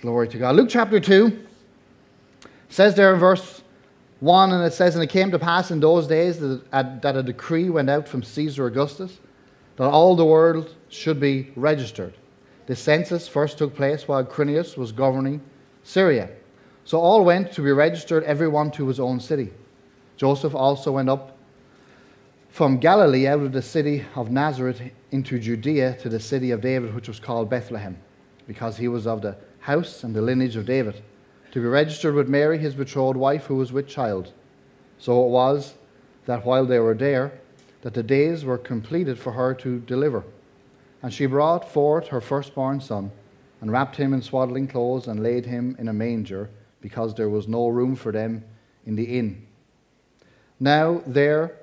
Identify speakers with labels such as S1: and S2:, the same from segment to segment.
S1: Glory to God. Luke chapter 2 says there in verse 1, and it says, And it came to pass in those days that a, decree went out from Caesar Augustus that all the world should be registered. The census first took place while Quirinius was governing Syria. So all went to be registered, everyone to his own city. Joseph also went up from Galilee out of the city of Nazareth into Judea to the city of David, which was called Bethlehem, because he was of the house and the lineage of David, to be registered with Mary, his betrothed wife, who was with child. So it was that while they were there, that the days were completed for her to deliver. And she brought forth her firstborn son, and wrapped him in swaddling clothes, and laid him in a manger, because there was no room for them in the inn. Now there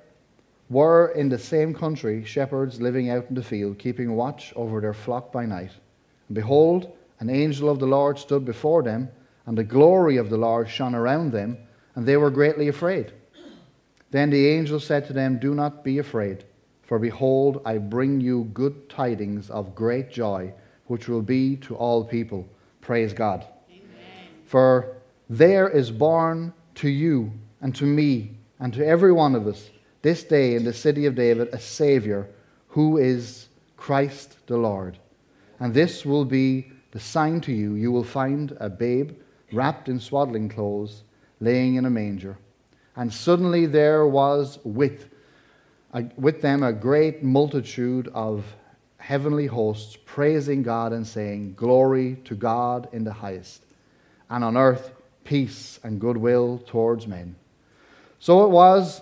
S1: were in the same country shepherds living out in the field, keeping watch over their flock by night. And behold, an angel of the Lord stood before them, and the glory of the Lord shone around them, and they were greatly afraid. Then the angel said to them, Do not be afraid, for behold, I bring you good tidings of great joy, which will be to all people. Praise God. Amen. For there is born to you and to me and to every one of us this day in the city of David a Savior who is Christ the Lord. And this will be the sign to you. You will find a babe wrapped in swaddling clothes, laying in a manger. And suddenly there was with, with them a great multitude of heavenly hosts praising God and saying, Glory to God in the highest, and on earth peace and goodwill towards men. So it was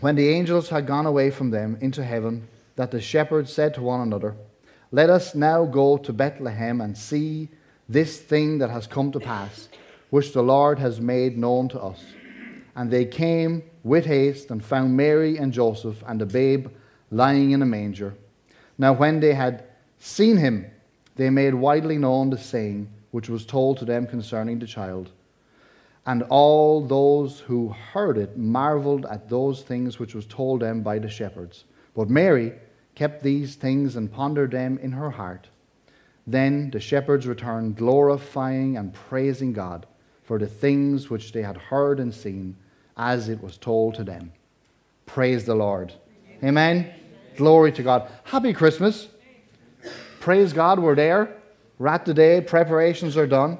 S1: when the angels had gone away from them into heaven, that the shepherds said to one another, Let us now go to Bethlehem and see this thing that has come to pass, which the Lord has made known to us. And they came with haste and found Mary and Joseph and the babe lying in a manger. Now, when they had seen him, they made widely known the saying which was told to them concerning the child. And all those who heard it marveled at those things which was told them by the shepherds. But Mary kept these things and pondered them in her heart. Then the shepherds returned, glorifying and praising God for the things which they had heard and seen, as it was told to them. Praise the Lord. Amen. Amen. Glory to God. Happy Christmas. Praise God, we're there. We're at the day, preparations are done.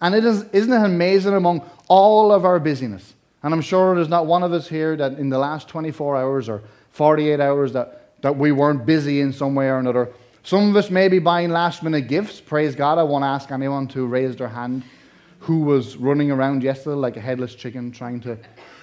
S1: And it is, isn't it amazing among all of our busyness? And I'm sure there's not one of us here that in the last 24 hours or 48 hours that, that we weren't busy in some way or another. Some of us may be buying last minute gifts. Praise God. I won't ask anyone to raise their hand who was running around yesterday like a headless chicken trying to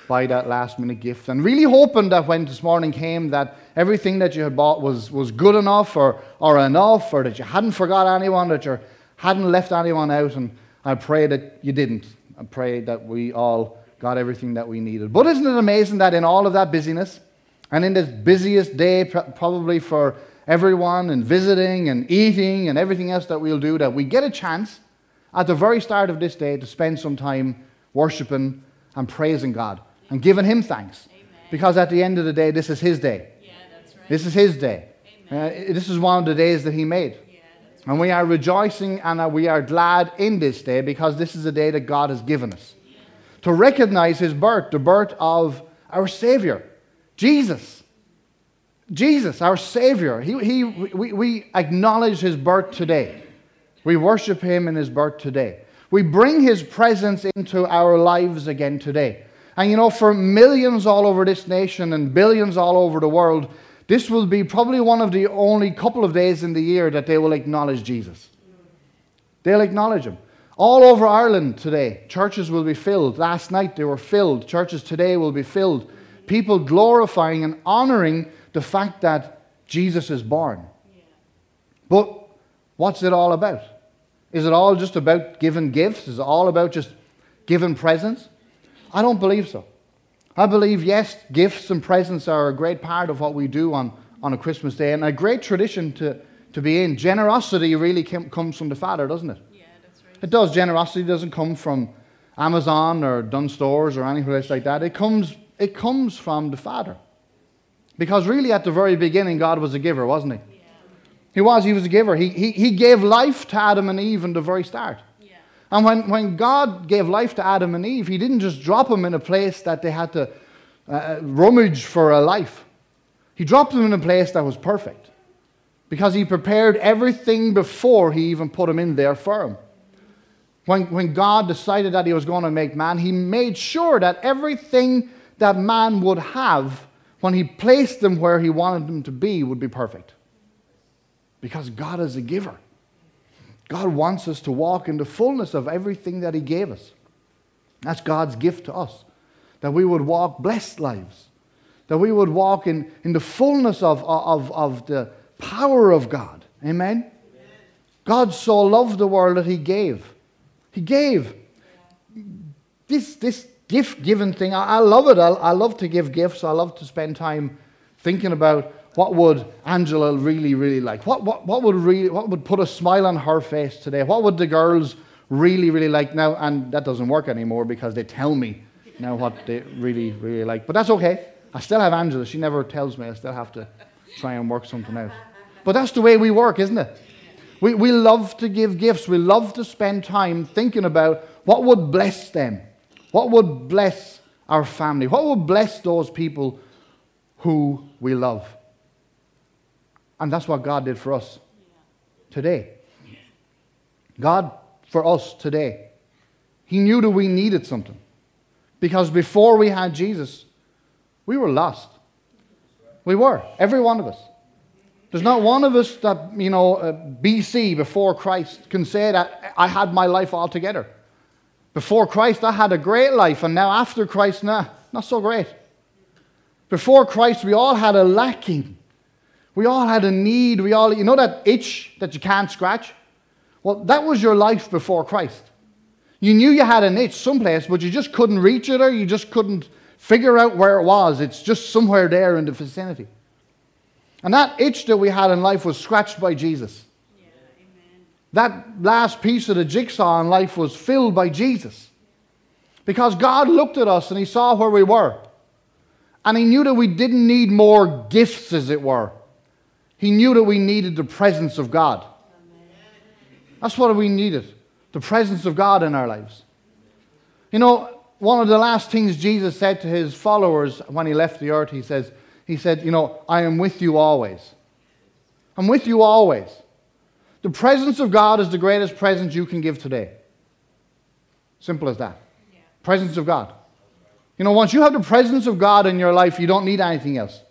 S1: buy that last minute gift and really hoping that when this morning came that everything that you had bought was, was good enough or, or enough or that you hadn't forgot anyone, that you hadn't left anyone out. And I pray that you didn't. I pray that we all got everything that we needed. But isn't it amazing that in all of that busyness, and in this busiest day, probably for everyone, and visiting and eating and everything else that we'll do, that we get a chance at the very start of this day to spend some time worshiping and praising God and giving Him thanks. Amen. Because at the end of the day, this is His day. Yeah, right. This is His day. Uh, this is one of the days that He made. And we are rejoicing and we are glad in this day because this is a day that God has given us. To recognize his birth, the birth of our Savior, Jesus. Jesus, our Savior. He, he, we, we acknowledge his birth today. We worship him in his birth today. We bring his presence into our lives again today. And you know, for millions all over this nation and billions all over the world, this will be probably one of the only couple of days in the year that they will acknowledge Jesus. They'll acknowledge him. All over Ireland today, churches will be filled. Last night they were filled. Churches today will be filled. People glorifying and honoring the fact that Jesus is born. But what's it all about? Is it all just about giving gifts? Is it all about just giving presents? I don't believe so. I believe, yes, gifts and presents are a great part of what we do on, on a Christmas day and a great tradition to, to be in. Generosity really comes from the Father, doesn't it?
S2: Yeah, that's right.
S1: It does. Generosity doesn't come from Amazon or Dunnes Stores or any place like that. It comes, it comes from the Father. Because really, at the very beginning, God was a giver, wasn't he? Yeah. He was. He was a giver. He, he, he gave life to Adam and Eve in the very start. Yeah. And when, when God gave life to Adam and Eve, He didn't just drop them in a place that they had to uh, rummage for a life. He dropped them in a place that was perfect because He prepared everything before He even put them in there for Him. When, when God decided that He was going to make man, He made sure that everything that man would have when He placed them where He wanted them to be would be perfect. Because God is a giver. God wants us to walk in the fullness of everything that He gave us. That's God's gift to us. That we would walk blessed lives. That we would walk in, in the fullness of, of, of the power of God. Amen? Amen? God so loved the world that He gave. He gave. This, this gift giving thing, I, I love it. I, I love to give gifts. I love to spend time thinking about what would Angela really, really like? What, what, what, would really, what would put a smile on her face today? What would the girls really, really like now? And that doesn't work anymore because they tell me now what they really, really like. But that's okay. I still have Angela. She never tells me. I still have to try and work something out. But that's the way we work, isn't it? We, we love to give gifts. We love to spend time thinking about what would bless them, what would bless our family, what would bless those people who we love. And that's what God did for us today. God, for us today, He knew that we needed something. Because before we had Jesus, we were lost. We were, every one of us. There's not one of us that, you know, uh, BC, before Christ, can say that I had my life all together. Before Christ, I had a great life, and now after Christ, nah, not so great. Before Christ, we all had a lacking. We all had a need. We all, you know that itch that you can't scratch? Well, that was your life before Christ. You knew you had an itch someplace, but you just couldn't reach it or you just couldn't figure out where it was. It's just somewhere there in the vicinity. And that itch that we had in life was scratched by Jesus. That last piece of the jigsaw in life was filled by Jesus. Because God looked at us and He saw where we were. And He knew that we didn't need more gifts, as it were. He knew that we needed the presence of God. That's what we needed the presence of God in our lives. You know, one of the last things Jesus said to his followers when he left the earth, he says, he said, You know, I am with you always. I'm with you always. The presence of God is the greatest present you can give today. Simple as that. Yeah. Presence of God. You know, once you have the presence of God in your life, you don't need anything else.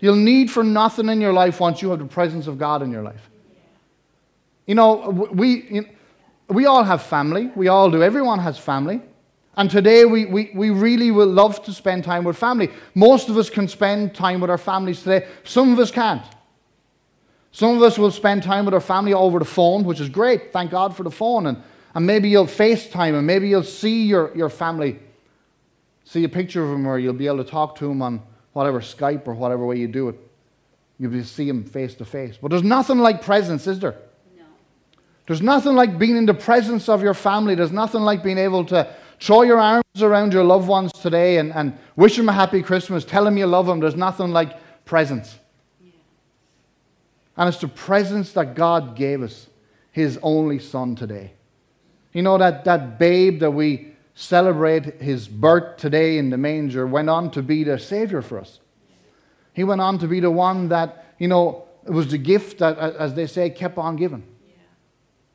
S1: You'll need for nothing in your life once you have the presence of God in your life. You know, we, we all have family. We all do. Everyone has family. And today we, we, we really will love to spend time with family. Most of us can spend time with our families today. Some of us can't. Some of us will spend time with our family over the phone, which is great. Thank God for the phone. And, and maybe you'll FaceTime and maybe you'll see your, your family, see a picture of them, or you'll be able to talk to them on whatever Skype or whatever way you do it. You'll be see them face to face. But there's nothing like presence, is there? No. There's nothing like being in the presence of your family. There's nothing like being able to Throw your arms around your loved ones today and, and wish them a happy Christmas. Tell them you love them. There's nothing like presents. And it's the presence that God gave us, His only Son today. You know, that, that babe that we celebrate his birth today in the manger went on to be the Savior for us. He went on to be the one that, you know, it was the gift that, as they say, kept on giving.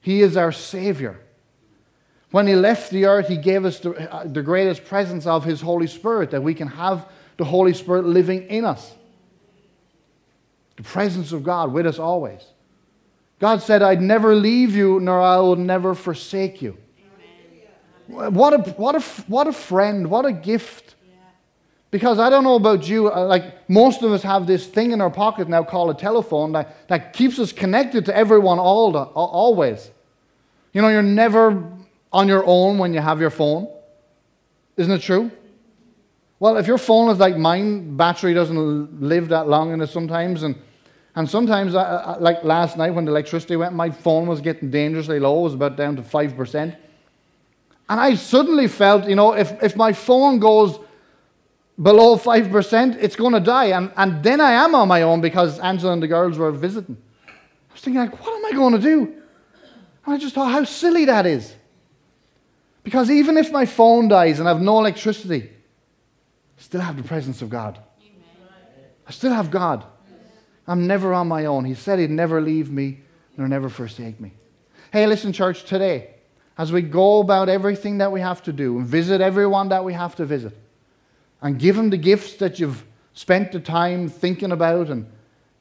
S1: He is our Savior. When he left the earth, he gave us the, uh, the greatest presence of his Holy Spirit, that we can have the Holy Spirit living in us. The presence of God with us always. God said, I'd never leave you, nor I will never forsake you. What a, what, a, what a friend, what a gift. Because I don't know about you, uh, like most of us have this thing in our pocket now called a telephone that, that keeps us connected to everyone all the, always. You know, you're never on your own when you have your phone. Isn't it true? Well, if your phone is like mine, battery doesn't live that long in it sometimes. And, and sometimes, I, I, like last night when the electricity went, my phone was getting dangerously low. It was about down to 5%. And I suddenly felt, you know, if, if my phone goes below 5%, it's going to die. And, and then I am on my own because Angela and the girls were visiting. I was thinking, like, what am I going to do? And I just thought how silly that is. Because even if my phone dies and I have no electricity, I still have the presence of God. I still have God. I'm never on my own. He said He'd never leave me nor never forsake me. Hey, listen, church, today, as we go about everything that we have to do and visit everyone that we have to visit and give them the gifts that you've spent the time thinking about and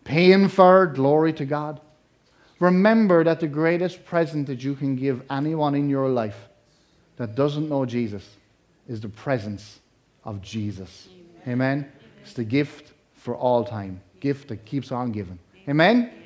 S1: paying for, glory to God. Remember that the greatest present that you can give anyone in your life that doesn't know Jesus is the presence of Jesus. Amen. Amen. It's the gift for all time, gift that keeps on giving. Amen.